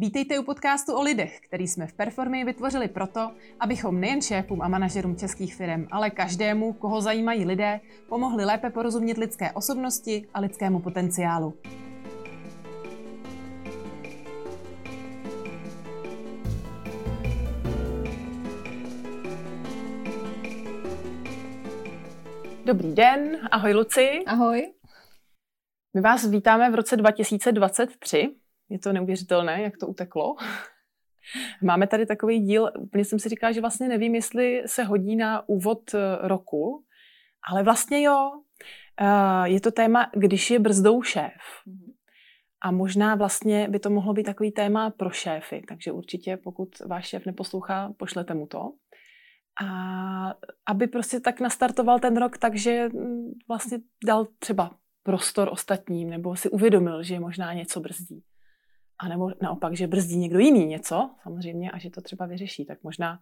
Vítejte u podcastu o lidech, který jsme v Performy vytvořili proto, abychom nejen šéfům a manažerům českých firm, ale každému, koho zajímají lidé, pomohli lépe porozumět lidské osobnosti a lidskému potenciálu. Dobrý den, ahoj Luci. Ahoj. My vás vítáme v roce 2023. Je to neuvěřitelné, jak to uteklo. Máme tady takový díl, úplně jsem si říkala, že vlastně nevím, jestli se hodí na úvod eh, roku, ale vlastně jo. Eh, je to téma, když je brzdou šéf. A možná vlastně by to mohlo být takový téma pro šéfy, takže určitě pokud váš šéf neposlouchá, pošlete mu to. A aby prostě tak nastartoval ten rok, takže mm, vlastně dal třeba prostor ostatním, nebo si uvědomil, že možná něco brzdí. A nebo naopak, že brzdí někdo jiný něco, samozřejmě, a že to třeba vyřeší, tak možná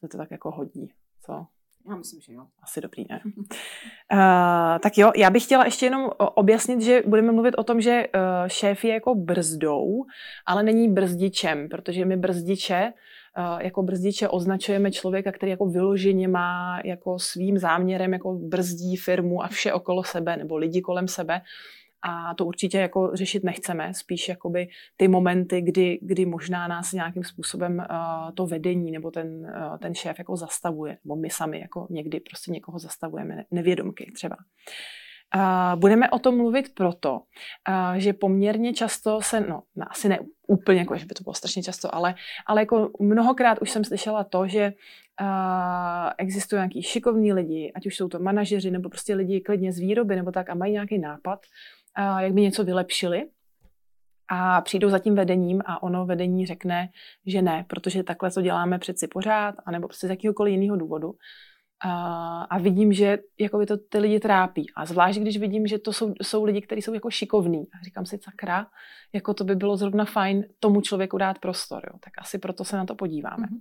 se to tak jako hodí. Co? Já myslím, že jo. Asi dobrý, ne? uh, tak jo, já bych chtěla ještě jenom objasnit, že budeme mluvit o tom, že uh, šéf je jako brzdou, ale není brzdičem, protože my brzdiče jako brzdiče označujeme člověka, který jako vyloženě má jako svým záměrem jako brzdí firmu a vše okolo sebe nebo lidi kolem sebe. A to určitě jako řešit nechceme, spíš jakoby ty momenty, kdy, kdy možná nás nějakým způsobem uh, to vedení nebo ten, uh, ten šéf jako zastavuje, nebo my sami jako někdy prostě někoho zastavujeme, nevědomky třeba. Uh, budeme o tom mluvit proto, uh, že poměrně často se, no, asi ne úplně, jako, že by to bylo strašně často, ale, ale jako mnohokrát už jsem slyšela to, že uh, existují nějaký šikovní lidi, ať už jsou to manažeři nebo prostě lidi klidně z výroby nebo tak a mají nějaký nápad, jak by něco vylepšili a přijdou za tím vedením a ono vedení řekne, že ne, protože takhle to děláme přeci pořád, anebo prostě z jakýhokoliv jiného důvodu. A, a vidím, že jako by to ty lidi trápí. A zvlášť, když vidím, že to jsou, jsou lidi, kteří jsou jako šikovní. A říkám si, sakra, jako to by bylo zrovna fajn tomu člověku dát prostor. Jo. Tak asi proto se na to podíváme. Mm-hmm.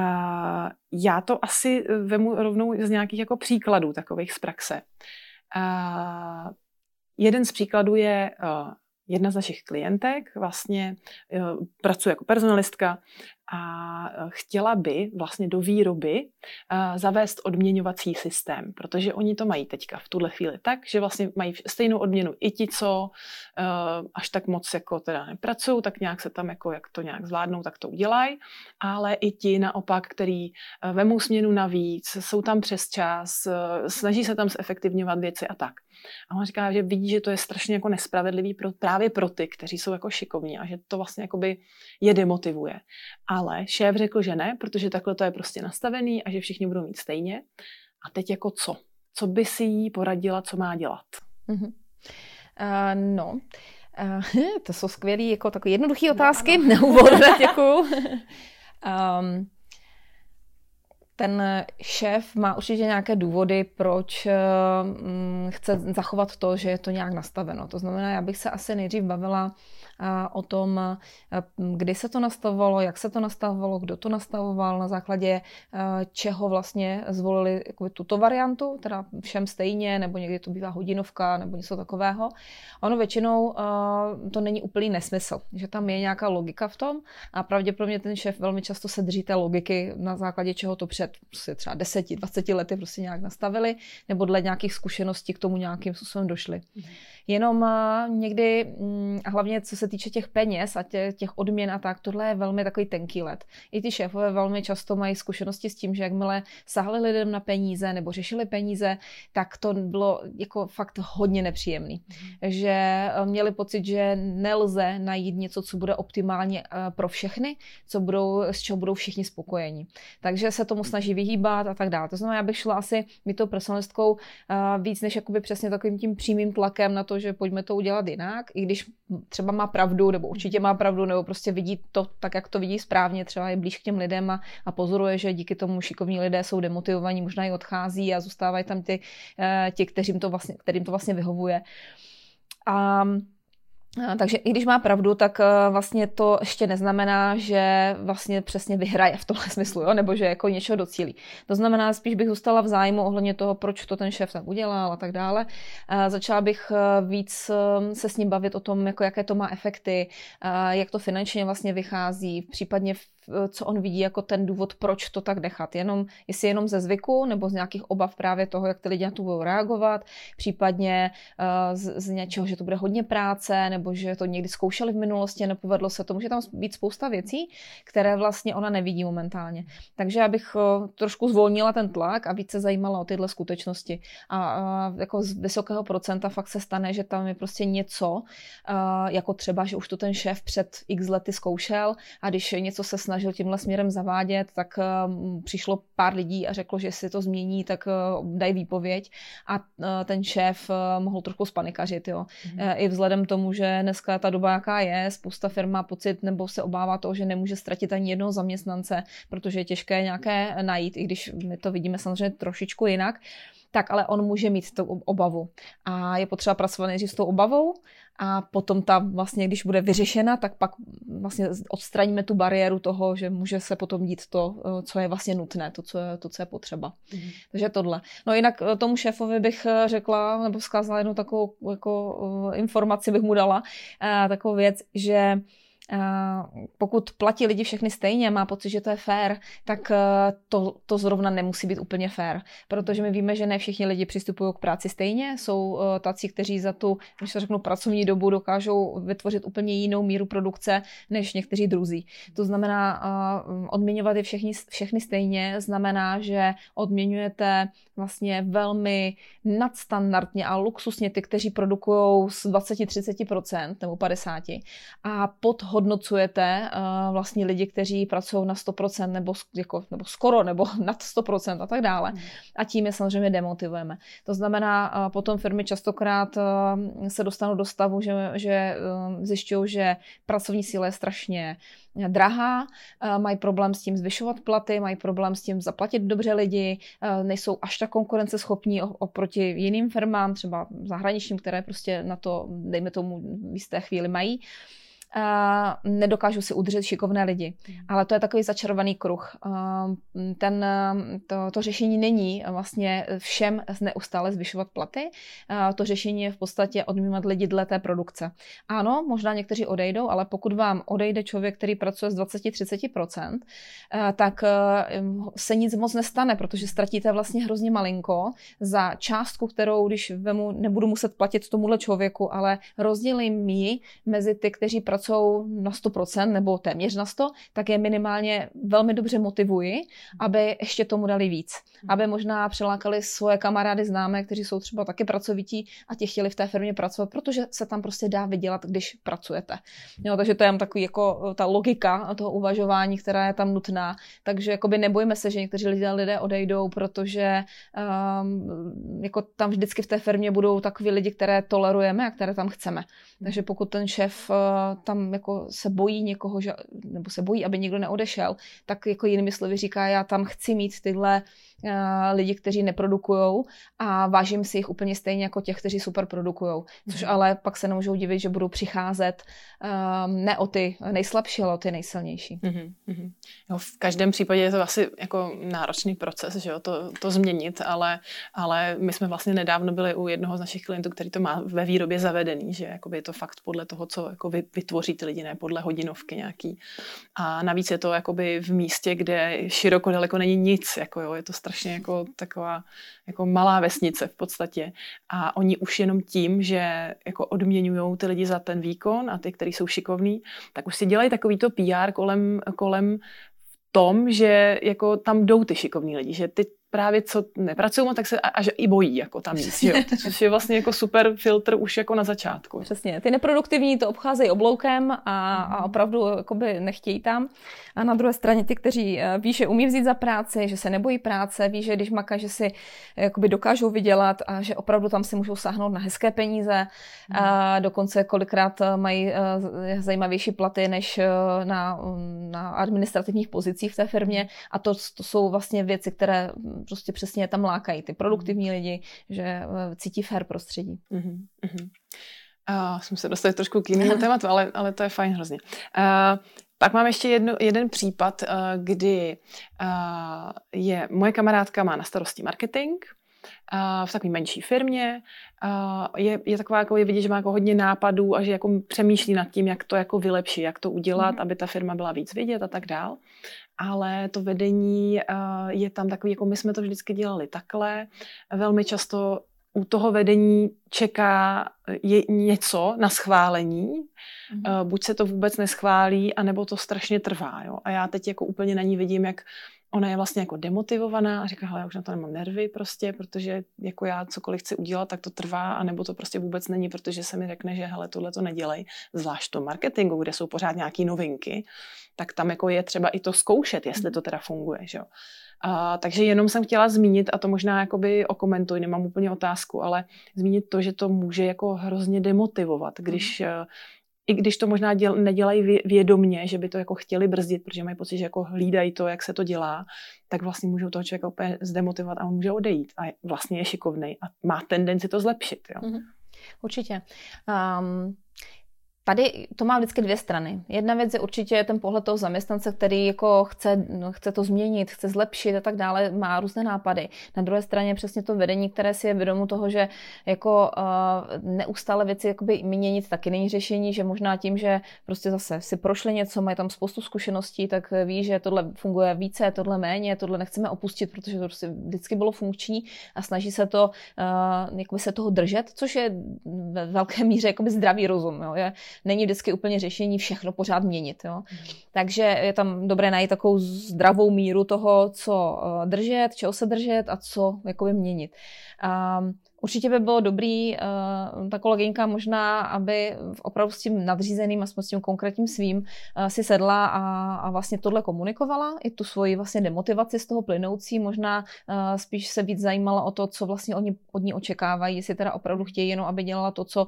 A, já to asi vemu rovnou z nějakých jako příkladů takových z praxe. A, jeden z příkladů je jedna z našich klientek vlastně pracuje jako personalistka a e, chtěla by vlastně do výroby zavést odměňovací systém, protože oni to mají teďka v tuhle chvíli tak, že vlastně mají stejnou odměnu i ti, co až tak moc jako teda nepracují, tak nějak se tam jako jak to nějak zvládnou, tak to udělají, ale i ti naopak, který vemou směnu navíc, jsou tam přes čas, snaží se tam zefektivňovat věci a tak. A on říká, že vidí, že to je strašně jako nespravedlivý pro, právě pro ty, kteří jsou jako šikovní a že to vlastně jakoby je demotivuje. Ale šéf řekl, že ne, protože takhle to je prostě nastavený a že všichni budou mít stejně. A teď jako co? Co by si jí poradila, co má dělat? Mm-hmm. Uh, no, uh, to jsou skvělé, jako takové jednoduché otázky. No, na úvod, děkuju. um, ten šéf má určitě nějaké důvody, proč mm, chce zachovat to, že je to nějak nastaveno. To znamená, já bych se asi nejdřív bavila o tom, kdy se to nastavovalo, jak se to nastavovalo, kdo to nastavoval, na základě čeho vlastně zvolili tuto variantu, teda všem stejně, nebo někdy to bývá hodinovka, nebo něco takového. Ono většinou to není úplný nesmysl, že tam je nějaká logika v tom a pravděpodobně ten šéf velmi často se drží té logiky, na základě čeho to před prostě třeba 10, 20 lety prostě nějak nastavili, nebo dle nějakých zkušeností k tomu nějakým způsobem došli. Mm. Jenom někdy, mm, a hlavně co se týče těch peněz a tě, těch odměn a tak, tohle je velmi takový tenký let. I ty šéfové velmi často mají zkušenosti s tím, že jakmile sahli lidem na peníze nebo řešili peníze, tak to bylo jako fakt hodně nepříjemný. Mm. Že eh, měli pocit, že nelze najít něco, co bude optimálně eh, pro všechny, co budou, z čeho budou všichni spokojeni. Takže se tomu snaží vyhýbat a tak dále. To znamená, já bych šla asi mi to personalistkou eh, víc než jakoby přesně takovým tím přímým tlakem na to, že pojďme to udělat jinak, i když třeba má pravdu, nebo určitě má pravdu, nebo prostě vidí to tak, jak to vidí správně, třeba je blíž k těm lidem a, a pozoruje, že díky tomu šikovní lidé jsou demotivovaní, možná i odchází a zůstávají tam ty, eh, ti, kterým to vlastně, kterým to vlastně vyhovuje. A takže i když má pravdu, tak eh, vlastně to ještě neznamená, že vlastně přesně vyhraje v tomhle smyslu, jo? nebo že jako něčeho docílí. To znamená, spíš bych zůstala v zájmu ohledně toho, proč to ten šéf tak udělal a tak dále. Začala bych eh, víc eh, se s ním bavit o tom, jako jaké to má efekty, jak to finančně vlastně vychází, případně co on vidí jako ten důvod, proč to tak nechat. Jenom, jestli jenom ze zvyku nebo z nějakých obav právě toho, jak ty lidi na to budou reagovat, případně z, z něčeho, že to bude hodně práce, nebo že to někdy zkoušeli v minulosti nepovedlo se to. Může tam být spousta věcí, které vlastně ona nevidí momentálně. Takže abych eh, trošku zvolnila ten tlak a více zajímala o tyhle skutečnosti. A, a jako z vysokého procenta fakt se stane, že tam je prostě něco, eh, jako třeba, že už to ten šéf před x lety zkoušel a když něco se snažil tímhle směrem zavádět, tak a, eh, přišlo pár lidí a řeklo, že si to změní, tak a, dají výpověď a a ten šéf a, mohl trošku spanikařit. Jo. Mm-hmm. I vzhledem tomu, že dneska ta doba, jaká je, spousta firm má pocit nebo se obává toho, že nemůže ztratit ani jednoho zaměstnance, protože je těžké nějaké najít, i když my to vidíme samozřejmě trošičku jinak tak ale on může mít tu obavu. A je potřeba pracovat nejdřív s tou obavou a potom ta vlastně, když bude vyřešena, tak pak vlastně odstraníme tu bariéru toho, že může se potom dít to, eh, co je vlastně nutné, to, co je, to, co je potřeba. Mm. Takže tohle. No jinak eh, tomu šéfovi bych eh, řekla, nebo zkázala jednu takovou jako, informaci bych mu dala, takovou věc, že pokud platí lidi všechny stejně, má pocit, že to je fair, tak eh, to, to zrovna nemusí být úplně fair, protože my víme, že ne všichni lidi přistupují k práci stejně, jsou eh, tací, kteří za tu, když to řeknu, pracovní dobu dokážou vytvořit úplně jinou míru produkce než někteří druzí. To znamená, eh, odměňovat je všechny, všechny stejně znamená, že odměňujete vlastně velmi nadstandardně a luxusně ty, kteří produkují z 20-30% nebo 50% a pod hodnocujete uh, vlastně lidi, kteří pracují na 100% nebo, jako, nebo skoro nebo nad 100% a tak dále. Hmm. A tím je samozřejmě demotivujeme. To znamená, uh, potom firmy častokrát uh, se dostanou do stavu, že, že uh, zjišťují, že pracovní síla je strašně drahá, mají problém s tím zvyšovat platy, mají problém s tím zaplatit dobře lidi, nejsou až tak konkurenceschopní oproti jiným firmám, třeba zahraničním, které prostě na to, dejme tomu, v jisté chvíli mají nedokážu si udržet šikovné lidi. Hmm. Ale to je takový začarovaný kruh. ten, to, to řešení není vlastně všem neustále zvyšovat platy. to řešení je v podstatě odmímat lidi dle té produkce. Ano, možná někteří odejdou, ale pokud vám odejde člověk, který pracuje z 20-30%, tak se nic moc nestane, protože ztratíte vlastně hrozně malinko za částku, kterou, když vemu, nebudu muset platit tomuhle člověku, ale rozdělím ji mezi ty, kteří pracují pracují na 100% nebo téměř na 100, tak je minimálně velmi dobře motivuji, aby ještě tomu dali víc. Aby možná přilákali svoje kamarády známé, kteří jsou třeba taky pracovití a ti chtěli v té firmě pracovat, protože se tam prostě dá vydělat, když pracujete. Jo, takže to je takový jako ta logika toho uvažování, která je tam nutná. Takže jakoby nebojme se, že někteří lidé, lidé odejdou, protože um, jako tam vždycky v té firmě budou takový lidi, které tolerujeme a které tam chceme. Takže pokud ten šéf uh, tam jako se bojí někoho, že, nebo se bojí, aby někdo neodešel, tak jako jinými slovy říká, já tam chci mít tyhle lidi, kteří neprodukují a vážím si jich úplně stejně jako těch, kteří super produkují. Což mm-hmm. ale pak se nemůžou divit, že budou přicházet um, ne o ty nejslabší, ale o ty nejsilnější. Mm-hmm. Jo, v každém případě je to asi jako náročný proces, že jo, to, to změnit, ale, ale my jsme vlastně nedávno byli u jednoho z našich klientů, který to má ve výrobě zavedený, že je to fakt podle toho, co jako vytvoří ty lidi, ne podle hodinovky nějaký. A navíc je to jakoby v místě, kde široko daleko není nic, jako jo, je to strašně jako taková jako malá vesnice v podstatě. A oni už jenom tím, že jako odměňují ty lidi za ten výkon a ty, kteří jsou šikovní, tak už si dělají takovýto PR kolem, kolem tom, že jako tam jdou ty šikovní lidi, že ty právě co nepracují tak se až i bojí jako tam jít, jo. Což je vlastně jako super filtr už jako na začátku. Přesně. Ty neproduktivní to obcházejí obloukem a, a mhm. opravdu jakoby nechtějí tam. A na druhé straně ty, kteří eh, ví, že umí vzít za práci, že se nebojí práce, ví, že když maká, že si eh, jakoby dokážou vydělat a že opravdu tam si můžou sáhnout na hezké peníze. Mm. A dokonce kolikrát eh, mají zajímavější platy než na, na administrativních pozicích v té firmě. A to, to jsou vlastně věci, které prostě přesně tam lákají ty produktivní lidi, že cítí fair prostředí. Mm-hmm. Uh, jsme se dostali trošku k jinému tématu, ale, ale to je fajn hrozně. Uh, pak mám ještě jednu, jeden případ, uh, kdy uh, je moje kamarádka má na starosti marketing v takové menší firmě. Je, je taková, jako je vidět, že má jako hodně nápadů a že jako přemýšlí nad tím, jak to jako vylepšit, jak to udělat, mm. aby ta firma byla víc vidět a tak dál. Ale to vedení je tam takový, jako my jsme to vždycky dělali takhle. Velmi často u toho vedení čeká je něco na schválení, mm. buď se to vůbec neschválí, anebo to strašně trvá. Jo? A já teď jako úplně na ní vidím, jak ona je vlastně jako demotivovaná a říká, hele, já už na to nemám nervy prostě, protože jako já cokoliv chci udělat, tak to trvá, anebo to prostě vůbec není, protože se mi řekne, že hele, tohle to nedělej, zvlášť to marketingu, kde jsou pořád nějaké novinky, tak tam jako je třeba i to zkoušet, jestli mhm. to teda funguje, že jo. A, takže jenom jsem chtěla zmínit, a to možná jakoby okomentuj, nemám úplně otázku, ale zmínit to, že to může jako hrozně demotivovat, když mm. I když to možná děl, nedělají vědomně, že by to jako chtěli brzdit, protože mají pocit, že jako hlídají to, jak se to dělá, tak vlastně můžou toho člověka úplně zdemotivovat a on může odejít. A vlastně je šikovný a má tendenci to zlepšit. Jo? Mm-hmm. Určitě. Um, Tady to má vždycky dvě strany. Jedna věc je určitě ten pohled toho zaměstnance, který jako chce, no, chce to změnit, chce zlepšit a tak dále, má různé nápady. Na druhé straně přesně to vedení, které si je vědomo toho, že jako uh, neustále věci jakoby měnit taky není řešení, že možná tím, že prostě zase si prošli něco, mají tam spoustu zkušeností, tak ví, že tohle funguje více, tohle méně, tohle nechceme opustit, protože to prostě vždycky bylo funkční a snaží se to uh, se toho držet, což je ve velké míře zdravý rozum. Jo? Je, není vždycky úplně řešení všechno pořád měnit. Jo? Mm. Takže je tam dobré najít takovou zdravou míru toho, co eh, držet, čeho se držet a co jakoby měnit. Um, Určitě by bylo dobrý uh, ta kolegyňka možná, aby opravdu s tím nadřízeným a s tím konkrétním svým uh, si sedla a, a vlastně tohle komunikovala, i tu svoji vlastně demotivaci z toho plynoucí, možná uh, spíš se víc zajímala o to, co vlastně oni od ní očekávají, jestli teda opravdu chtějí jenom, aby dělala to, co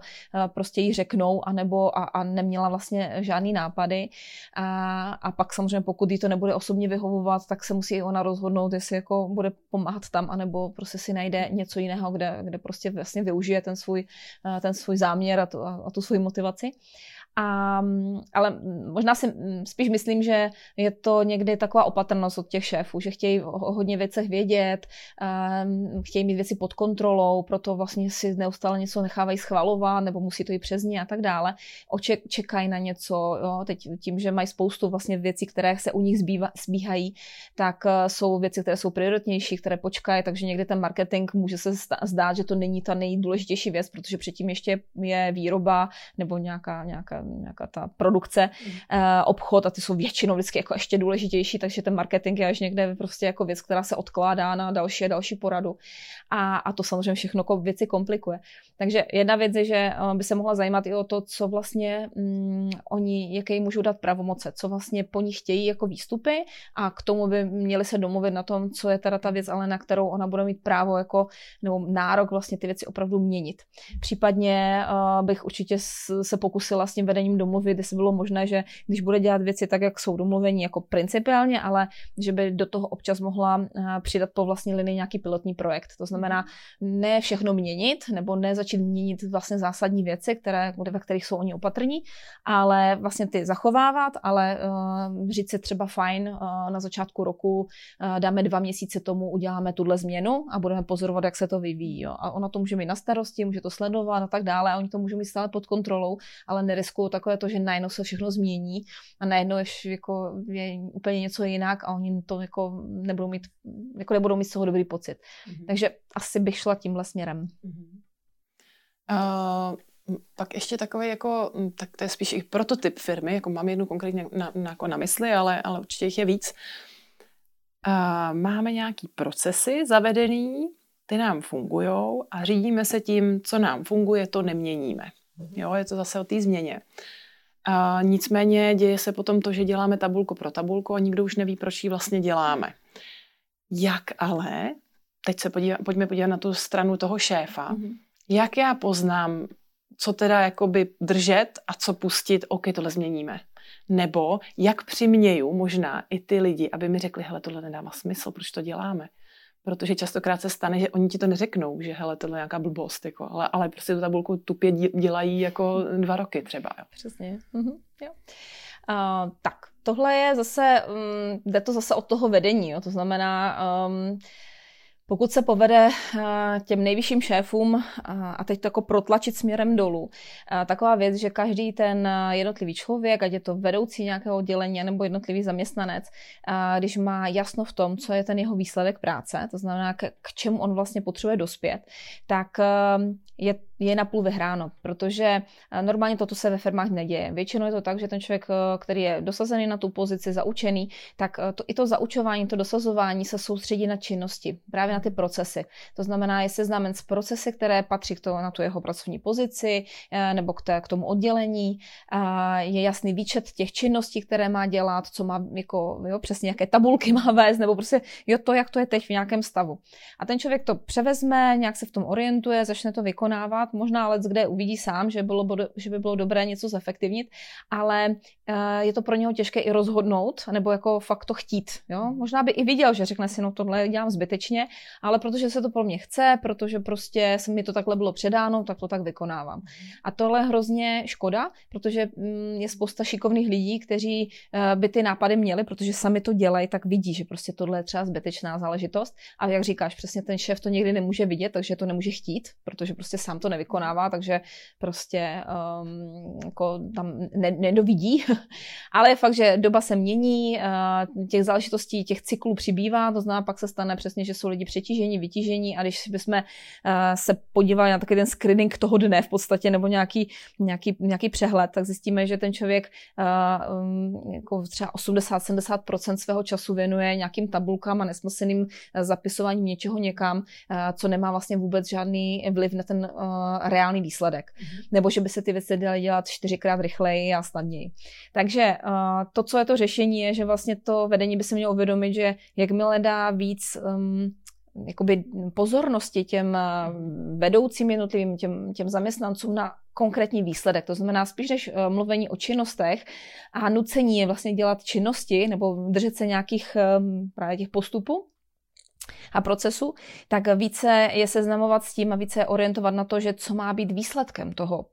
prostě jí řeknou, anebo a, a neměla vlastně žádný nápady. A, a pak samozřejmě, pokud jí to nebude osobně vyhovovat, tak se musí ona rozhodnout, jestli jako bude pomáhat tam, anebo prostě si najde něco jiného, kde, kde prostě vlastně využije ten svůj, eh, ten svůj záměr a tu, a tu svou motivaci. A, ale možná si spíš myslím, že je to někdy taková opatrnost od těch šéfů, že chtějí o hodně věcech vědět, chtějí mít věci pod kontrolou, proto vlastně si neustále něco nechávají schvalovat, nebo musí to jít přes ně a tak dále. Oček, čekají na něco, jo, teď tím, že mají spoustu vlastně věcí, které se u nich zbýva, zbíhají, tak uh, jsou věci, které jsou prioritnější, které počkají, takže někdy ten marketing může se zdát, že to není ta nejdůležitější věc, protože předtím ještě je výroba nebo nějaká, nějaká nějaká ta produkce, mm. obchod a ty jsou většinou vždycky jako ještě důležitější, takže ten marketing je až někde prostě jako věc, která se odkládá na další a další poradu. A, a to samozřejmě všechno jako věci komplikuje. Takže jedna věc je, že eh, by se mohla zajímat i o to, co vlastně mm, oni, jaké můžou dát pravomoce, co vlastně po nich chtějí jako výstupy a k tomu by měli se domluvit na tom, co je teda ta věc, ale na kterou ona bude mít právo jako, nebo nárok vlastně ty věci opravdu měnit. Případně uh, bych určitě se pokusila s tím vedením domluvit, jestli bylo možné, že když bude dělat věci tak, jak jsou domluvení jako principiálně, ale že by do toho občas mohla uh, přidat po vlastní linii nějaký pilotní projekt. To znamená ne všechno měnit, nebo ne začít měnit vlastně zásadní věci, které, ve kterých jsou oni opatrní, ale vlastně ty zachovávat, ale uh, říct si třeba fajn, uh, na začátku roku uh, dáme dva měsíce tomu, uděláme tuhle změnu a budeme pozorovat, jak se to vyvíjí. Jo. A ona to může mít na starosti, může to sledovat a tak dále, a oni to můžou mít stále pod kontrolou, ale neriskují takové to, že najednou se všechno změní a najednou ještě jako je úplně něco jinak a oni to jako nebudou mít, jako nebudou mít z toho dobrý pocit. Mm-hmm. Takže asi bych šla tímhle směrem. Mm-hmm. Uh, pak ještě takový jako, tak to je spíš i prototyp firmy, jako mám jednu konkrétně na, na, jako na mysli, ale, ale určitě jich je víc. Uh, máme nějaký procesy zavedený, ty nám fungují a řídíme se tím, co nám funguje, to neměníme. Jo, je to zase o té změně. A nicméně děje se potom to, že děláme tabulku pro tabulku a nikdo už neví, proč ji vlastně děláme. Jak ale, teď se podívá, pojďme podívat na tu stranu toho šéfa, mm-hmm jak já poznám, co teda jakoby držet a co pustit, ok, tohle změníme. Nebo jak přiměju možná i ty lidi, aby mi řekli, hele, tohle nedává smysl, proč to děláme. Protože častokrát se stane, že oni ti to neřeknou, že hele, tohle je nějaká blbost, jako, ale, ale prostě tu tabulku tupě dělají jako dva roky třeba. Jo. Přesně. Mhm, jo. Uh, tak, tohle je zase, um, jde to zase od toho vedení, jo? to znamená, um, pokud se povede eh, těm nejvyšším šéfům eh, a teď to jako protlačit směrem dolů, eh, taková věc, že každý ten jednotlivý člověk, ať je to vedoucí nějakého oddělení nebo jednotlivý zaměstnanec, když má jasno v tom, co je ten jeho výsledek práce, to znamená, k čemu on vlastně potřebuje dospět, tak je je napůl vyhráno, protože eh, normálně toto se ve firmách neděje. Většinou je to tak, že ten člověk, eh, který je dosazený na tu pozici, zaučený, tak eh, to, i to zaučování, to dosazování se soustředí na činnosti, právě na ty procesy. To znamená, je seznamen s procesy, které patří k to, na tu jeho pracovní pozici nebo k, té, k tomu oddělení. Je jasný výčet těch činností, které má dělat, co má, jako, jo, přesně jaké tabulky má vést, nebo prostě jo, to, jak to je teď v nějakém stavu. A ten člověk to převezme, nějak se v tom orientuje, začne to vykonávat možná let, kde uvidí sám, že, bylo, že by bylo dobré něco zefektivnit, ale je to pro něho těžké i rozhodnout, nebo jako fakt to chtít. Jo? Možná by i viděl, že řekne si, no tohle dělám zbytečně, ale protože se to pro mě chce, protože prostě se mi to takhle bylo předáno, tak to tak vykonávám. A tohle je hrozně škoda, protože mm, je spousta šikovných lidí, kteří eh, by ty nápady měli, protože sami to dělají, tak vidí, že prostě tohle je třeba zbytečná záležitost. A jak říkáš, přesně ten šéf to někdy nemůže vidět, takže to nemůže chtít, protože prostě sám to neví vykonává, takže prostě um, jako tam ne, nedovidí. Ale je fakt, že doba se mění, uh, těch záležitostí, těch cyklů přibývá, to znamená, pak se stane přesně, že jsou lidi přetížení, vytížení a když bychom uh, se podívali na takový ten screening toho dne v podstatě, nebo nějaký, nějaký, nějaký přehled, tak zjistíme, že ten člověk uh, um, jako třeba 80-70% svého času věnuje nějakým tabulkám a nesmyslným zapisováním něčeho někam, co nemá vlastně vůbec žádný vliv na ten reálný výsledek. Mm-hmm. Nebo že by se ty věci daly dělat čtyřikrát rychleji a snadněji. Takže uh, to, co je to řešení, je, že vlastně to vedení by se mělo uvědomit, že jakmile dá víc um, jakoby pozornosti těm vedoucím jednotlivým, těm, těm zaměstnancům na konkrétní výsledek. To znamená spíš než mluvení o činnostech a nucení je vlastně dělat činnosti nebo držet se nějakých právě těch postupů, a procesu, tak více je seznamovat s tím a více orientovat na to, že co má být výsledkem toho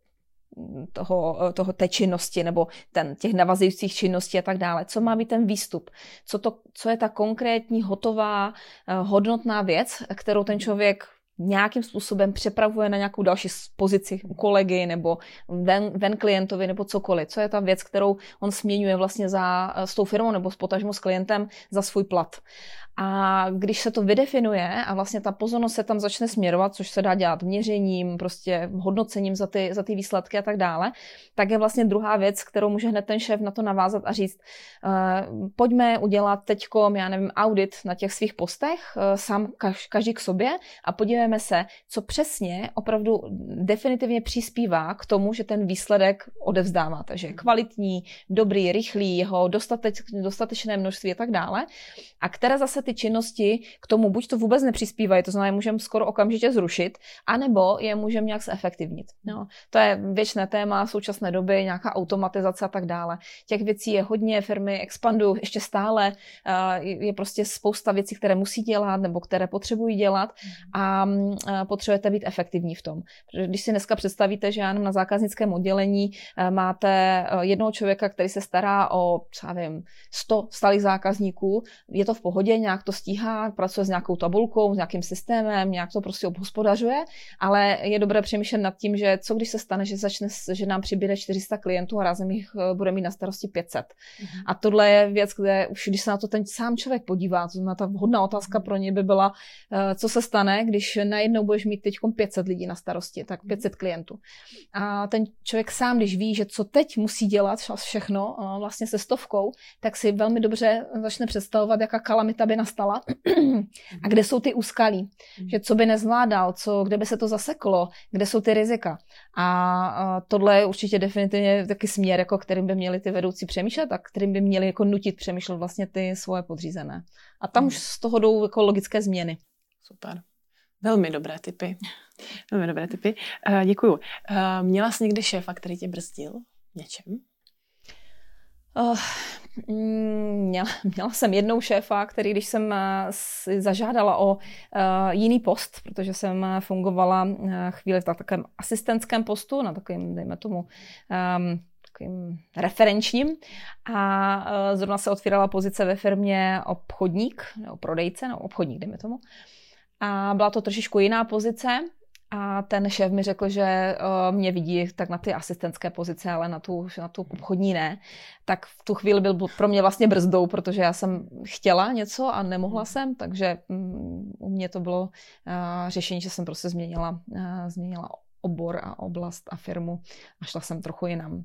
toho, toho té činnosti nebo ten, těch navazujících činností a tak dále. Co má být ten výstup? Co, to, co je ta konkrétní, hotová, eh, hodnotná věc, kterou ten člověk nějakým způsobem přepravuje na nějakou další pozici kolegy nebo ven, ven klientovi nebo cokoliv. Co je ta věc, kterou on směňuje vlastně za, s tou firmou nebo s potažmo s klientem za svůj plat. A když se to vydefinuje a vlastně ta pozornost se tam začne směrovat, což se dá dělat měřením, prostě hodnocením za ty, za ty výsledky a tak dále, tak je vlastně druhá věc, kterou může hned ten šéf na to navázat a říct, uh, pojďme udělat teďko, já nevím, audit na těch svých postech, uh, sám každý k sobě a podívejme se, co přesně opravdu definitivně přispívá k tomu, že ten výsledek odevzdáváte, že je kvalitní, dobrý, rychlý, jeho dostateč, dostatečné množství a tak dále. A které zase ty činnosti k tomu buď to vůbec nepřispívají, to znamená, je můžeme skoro okamžitě zrušit, anebo je můžeme nějak zefektivnit. No, to je věčné téma současné doby, nějaká automatizace a tak dále. Těch věcí je hodně, firmy expandují ještě stále, je prostě spousta věcí, které musí dělat nebo které potřebují dělat a potřebujete být efektivní v tom. Protože když si dneska představíte, že já na zákaznickém oddělení máte jednoho člověka, který se stará o, já vím, 100 stálých zákazníků, je to v pohodě, nějak to stíhá, pracuje s nějakou tabulkou, s nějakým systémem, nějak to prostě obhospodařuje, ale je dobré přemýšlet nad tím, že co když se stane, že začne, že nám přibude 400 klientů a razem jich eh, bude mít na starosti 500. Mm-hmm. A tohle je věc, kde už když se na to ten sám člověk podívá, to znamená ta vhodná otázka mm-hmm. pro ně by byla, eh, co se stane, když najednou budeš mít teď 500 lidí na starosti, tak 500 klientů. A ten člověk sám, když ví, že co teď musí dělat všechno vlastně se stovkou, tak si velmi dobře začne představovat, jaká kalamita by nastala a kde jsou ty úskalí. Že co by nezvládal, co, kde by se to zaseklo, kde jsou ty rizika. A tohle je určitě definitivně taky směr, jako kterým by měli ty vedoucí přemýšlet a kterým by měli jako nutit přemýšlet vlastně ty svoje podřízené. A tam už z toho jdou jako logické změny. Super. Velmi dobré typy. Velmi dobré typy. Uh, děkuju. Uh, měla jsi někdy šéfa, který tě brzdil něčem? Uh, Měla, měla jsem jednou šéfa, který, když jsem si zažádala o uh, jiný post, protože jsem fungovala uh, chvíli v takovém asistentském postu, na takovém, dejme tomu, um, takovým referenčním a uh, zrovna se otvírala pozice ve firmě obchodník, nebo prodejce, nebo obchodník, dejme tomu. A byla to trošičku jiná pozice, a ten šéf mi řekl, že uh, mě vidí tak na ty asistentské pozice, ale na tu, na tu obchodní ne. Tak v tu chvíli byl pro mě vlastně brzdou, protože já jsem chtěla něco a nemohla jsem, takže um, u mě to bylo uh, řešení, že jsem prostě změnila, uh, změnila obor a oblast a firmu a šla jsem trochu jinam.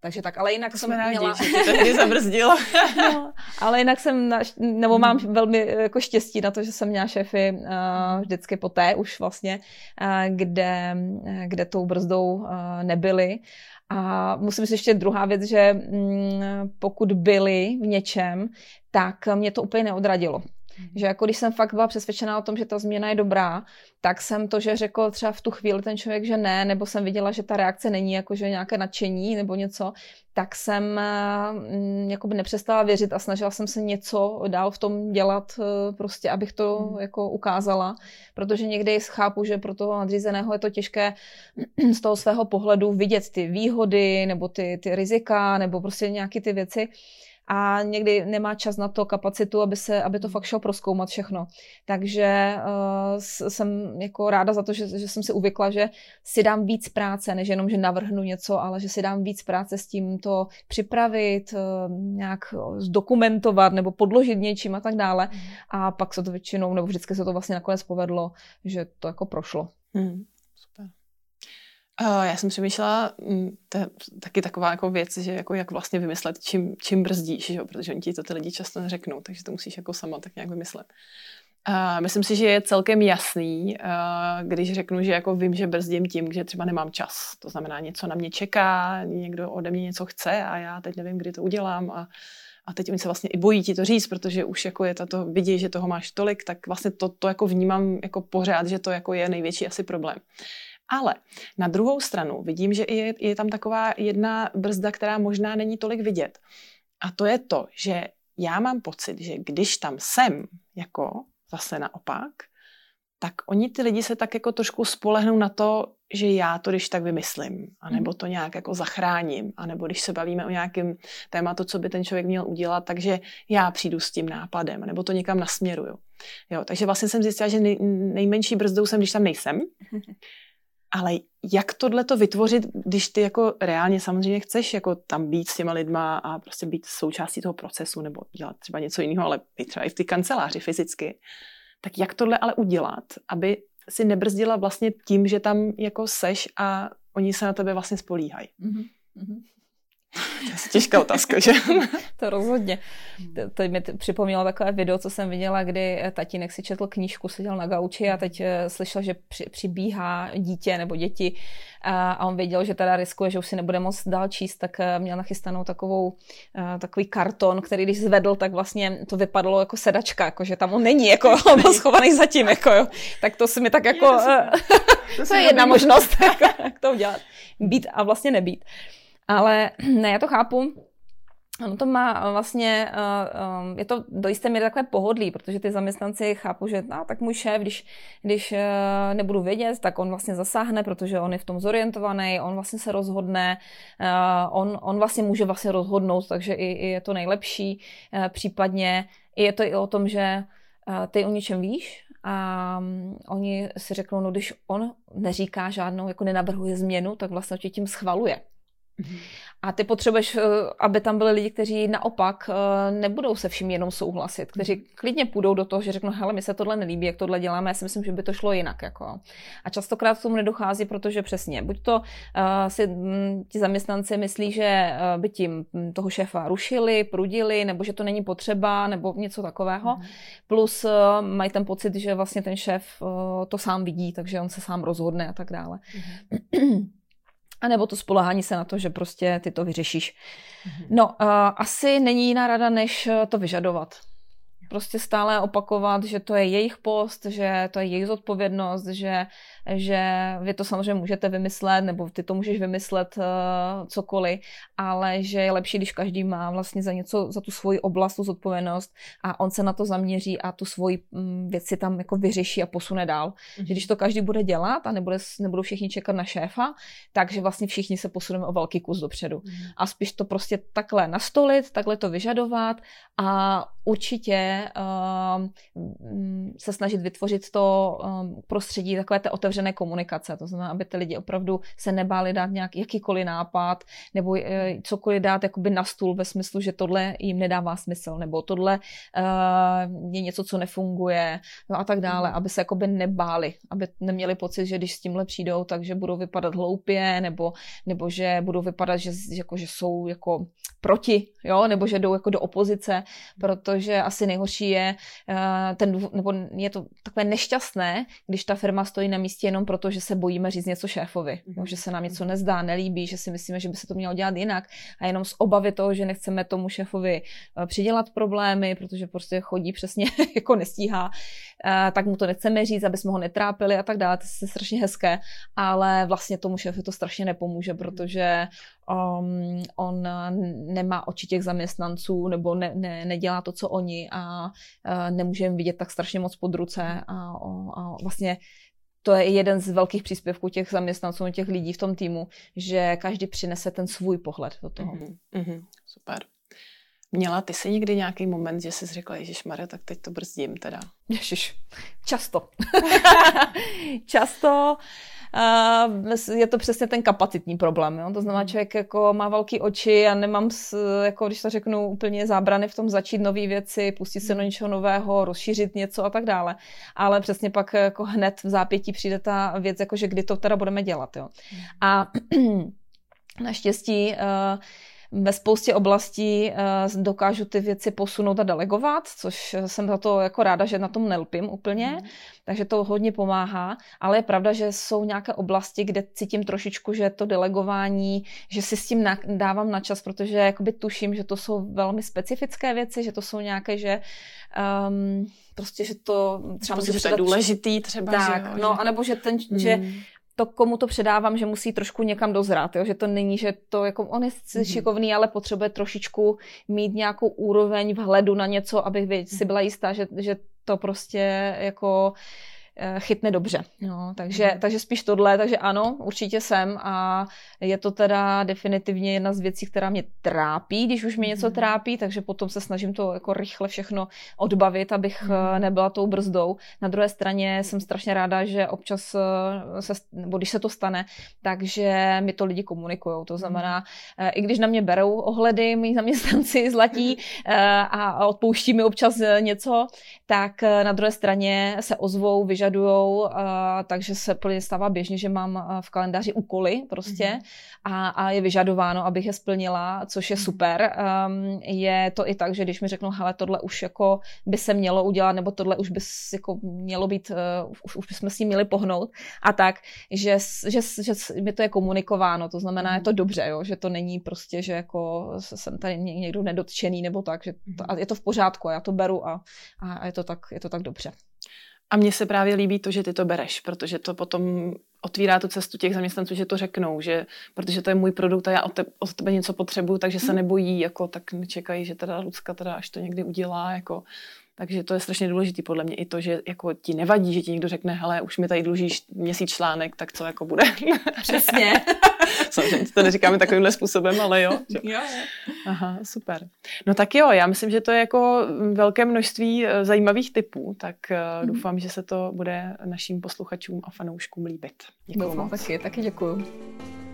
Takže tak, ale jinak to jsem rádi, měla... že to tehdy zabrzdilo. no, ale jinak jsem, na, nebo mám hmm. velmi jako štěstí na to, že jsem měla šéfy uh, vždycky poté už vlastně, uh, kde, kde tou brzdou uh, nebyly. A musím si ještě druhá věc, že mm, pokud byli v něčem, tak mě to úplně neodradilo. Že jako když jsem fakt byla přesvědčená o tom, že ta změna je dobrá, tak jsem to, že řekl třeba v tu chvíli ten člověk, že ne, nebo jsem viděla, že ta reakce není jako, že nějaké nadšení nebo něco, tak jsem mm, jako by nepřestala věřit a snažila jsem se něco dál v tom dělat, eh, prostě abych to hmm. jako ukázala, protože někdy chápu, že pro toho nadřízeného je to těžké z toho svého pohledu vidět ty výhody nebo ty, ty rizika nebo prostě nějaké ty věci, a někdy nemá čas na to, kapacitu, aby, se, aby to fakt šel proskoumat všechno. Takže uh, jsem jako ráda za to, že, že jsem si uvykla, že si dám víc práce, než jenom, že navrhnu něco, ale že si dám víc práce s tím to připravit, uh, nějak zdokumentovat nebo podložit něčím a tak dále. Mm. A pak se to většinou, nebo vždycky se to vlastně nakonec povedlo, že to jako prošlo. Mm. Uh, já jsem přemýšlela, mm, to je taky taková jako věc, že jako jak vlastně vymyslet, čím, čím brzdíš, že? protože oni ti to ty lidi často neřeknou, takže to musíš jako sama tak nějak vymyslet. Uh, myslím si, že je celkem jasný, uh, když řeknu, že jako vím, že brzdím tím, že třeba nemám čas. To znamená, něco na mě čeká, někdo ode mě něco chce a já teď nevím, kdy to udělám a, a teď oni se vlastně i bojí ti to říct, protože už jako je tato, vidí, že toho máš tolik, tak vlastně to, to jako vnímám jako pořád, že to jako je největší asi problém. Ale na druhou stranu vidím, že je, je tam taková jedna brzda, která možná není tolik vidět. A to je to, že já mám pocit, že když tam jsem, jako zase naopak, tak oni ty lidi se tak jako trošku spolehnou na to, že já to když tak vymyslím, anebo to nějak jako zachráním, anebo když se bavíme o nějakém tématu, co by ten člověk měl udělat, takže já přijdu s tím nápadem, nebo to někam nasměruju. Jo, takže vlastně jsem zjistila, že nej, nejmenší brzdou jsem, když tam nejsem. Ale jak tohle to vytvořit, když ty jako reálně samozřejmě chceš jako tam být s těma lidma a prostě být součástí toho procesu nebo dělat třeba něco jiného, ale být třeba i v ty kanceláři fyzicky, tak jak tohle ale udělat, aby si nebrzdila vlastně tím, že tam jako seš a oni se na tebe vlastně spolíhají. Mm-hmm. To je těžká otázka, že? to rozhodně. To mi připomnělo takové video, co jsem viděla, kdy tatínek si četl knížku, seděl na gauči a teď eh, slyšel, že při, přibíhá dítě nebo děti a on věděl, že teda riskuje, že už si nebude moc dál číst, tak eh, měl nachystanou takovou, eh, takový karton, který když zvedl, tak vlastně to vypadalo jako sedačka, jako že tam on není, jako on byl schovaný zatím, jako jo. Tak to si mi tak jako, je, to, to, to je jedna možnost, jako, jak to udělat. Být a vlastně nebýt. Ale ne, já to chápu. Ono to má vlastně, uh, um, je to do jisté míry takové pohodlí, protože ty zaměstnanci chápu, že no, tak můj šéf, když, když nebudu vědět, tak on vlastně zasáhne, protože on je v tom zorientovaný, on vlastně se rozhodne, on, on vlastně může vlastně rozhodnout, takže i, i je to nejlepší. Případně je to i o tom, že ty o něčem víš, a um, oni si řeknou, no když on neříká žádnou, jako nenavrhuje změnu, tak vlastně tě tím schvaluje. Mm-hmm. A ty potřebuješ, eh, aby tam byli lidi, kteří naopak eh, nebudou se vším jenom souhlasit, kteří klidně půjdou do toho, že řeknou, hele, mi se tohle nelíbí, jak tohle děláme, já si myslím, že by to šlo jinak. Jako. A častokrát k tomu nedochází, protože přesně, buď to uh, si m, ti zaměstnanci myslí, že uh, by tím toho šéfa rušili, prudili, nebo že to není potřeba, nebo něco takového. Mm. Plus uh, mají ten pocit, že vlastně ten šéf uh, to sám vidí, takže on se sám rozhodne a tak dále. Mm. A nebo to spolehání se na to, že prostě ty to vyřešíš. Mm-hmm. No, uh, asi není jiná rada, než to vyžadovat. Prostě stále opakovat, že to je jejich post, že to je jejich zodpovědnost, že, že vy to samozřejmě můžete vymyslet, nebo ty to můžeš vymyslet uh, cokoliv, ale že je lepší, když každý má vlastně za něco, za tu svoji oblast, tu zodpovědnost a on se na to zaměří a tu svoji um, věc si tam jako vyřeší a posune dál. Mm-hmm. Že když to každý bude dělat a nebude, nebudou všichni čekat na šéfa, takže vlastně všichni se posuneme o velký kus dopředu. Mm-hmm. A spíš to prostě takhle nastolit, takhle to vyžadovat a určitě uh, se snažit vytvořit to um, prostředí takové té otevřené komunikace. To znamená, aby ty lidi opravdu se nebáli dát nějak jakýkoliv nápad nebo uh, cokoliv dát jakoby na stůl ve smyslu, že tohle jim nedává smysl nebo tohle uh, je něco, co nefunguje no a tak dále, aby se jakoby nebáli, aby neměli pocit, že když s tímhle přijdou, takže budou vypadat hloupě nebo, nebo že budou vypadat, že, jako, že jsou jako proti, jo, nebo že jdou jako do opozice, protože asi nejhorší je uh, ten, nebo je to takové nešťastné, když ta firma stojí na místě jenom proto, že se bojíme říct něco šéfovi, jo, že se nám něco nezdá, nelíbí, že si myslíme, že by se to mělo dělat jinak. A jenom z obavy toho, že nechceme tomu šéfovi uh, přidělat problémy, protože prostě chodí přesně jako nestíhá, uh, tak mu to nechceme říct, aby jsme ho netrápili a tak dále, to je strašně hezké, ale vlastně tomu šéfovi to strašně nepomůže, protože um, on nemá oči těch zaměstnanců nebo ne, ne, nedělá to, co oni a uh, nemůže jim vidět tak strašně moc pod ruce a, a vlastně to je jeden z velkých příspěvků těch zaměstnanců, těch lidí v tom týmu, že každý přinese ten svůj pohled do toho. Mm-hmm, mm-hmm, super. Měla ty si někdy nějaký moment, že jsi řekla, Ježíš Maria, tak teď to brzdím teda? Ježiš, často. často. Je to přesně ten kapacitní problém. Jo? To znamená, hmm. člověk jako má velké oči a nemám, s, jako když to řeknu, úplně zábrany v tom začít nové věci, pustit se do hmm. něčeho nového, rozšířit něco a tak dále. Ale přesně pak jako hned v zápětí přijde ta věc, jako že kdy to teda budeme dělat. Jo? Hmm. A naštěstí uh, ve spoustě oblastí uh, dokážu ty věci posunout a delegovat, což jsem za to jako ráda, že na tom nelpím úplně, mm. takže to hodně pomáhá, ale je pravda, že jsou nějaké oblasti, kde cítím trošičku, že to delegování, že si s tím na, dávám na čas, protože jakoby tuším, že to jsou velmi specifické věci, že to jsou nějaké, že um, prostě, že to třeba... Že to je důležitý třeba, tak, že jo, no, že... anebo že ten, mm. že to, komu to předávám, že musí trošku někam dozrát, jo? že to není, že to jako on je mm-hmm. šikovný, ale potřebuje trošičku mít nějakou úroveň vhledu na něco, aby si byla jistá, že, že to prostě jako Eh, chytne dobře. No, takže, takže spíš tohle, takže ano, určitě jsem a je to teda definitivně jedna z věcí, která mě trápí, když už mě něco mhm. trápí, takže potom se snažím to jako rychle všechno odbavit, abych mm. nebyla tou brzdou. Na druhé straně jsem strašně ráda, že občas eh, se, nebo když se to stane, takže mi to lidi komunikují. To znamená, mm. i když na mě berou ohledy, mý zaměstnanci zlatí a odpouští mi občas něco, tak na druhé straně se ozvou, vyžadují vyžadujou, takže se plně stává běžně, že mám v kalendáři úkoly prostě mm-hmm. a, a je vyžadováno, abych je splnila, což je mhm. super. Um, je to i tak, že když mi řeknou, hele, tohle už jako by se mělo udělat, nebo tohle už by jako mělo být, uh, už, už bychom s tím měli pohnout a tak, že, že, že mi to je komunikováno, to znamená, je to mhm. dobře, jo, že to není prostě, že jako jsem tady někdo nedotčený nebo tak, že to, mhm. a je to v pořádku, já to beru a, a je, to tak, je to tak dobře. A mně se právě líbí to, že ty to bereš, protože to potom otvírá tu cestu těch zaměstnanců, že to řeknou, že protože to je můj produkt a já od, te, od tebe něco potřebuju, takže se hmm. nebojí, jako tak nečekají, že teda Lucka teda až to někdy udělá, jako takže to je strašně důležité podle mě i to, že jako ti nevadí, že ti někdo řekne, hele, už mi tady dlužíš měsíc článek, tak co jako bude. Přesně. Samozřejmě to neříkáme takovýmhle způsobem, ale jo. jo. Aha, super. No tak jo, já myslím, že to je jako velké množství eh, zajímavých typů, tak mm. doufám, že se to bude našim posluchačům a fanouškům líbit. Děkuji moc. Taky, taky děkuji.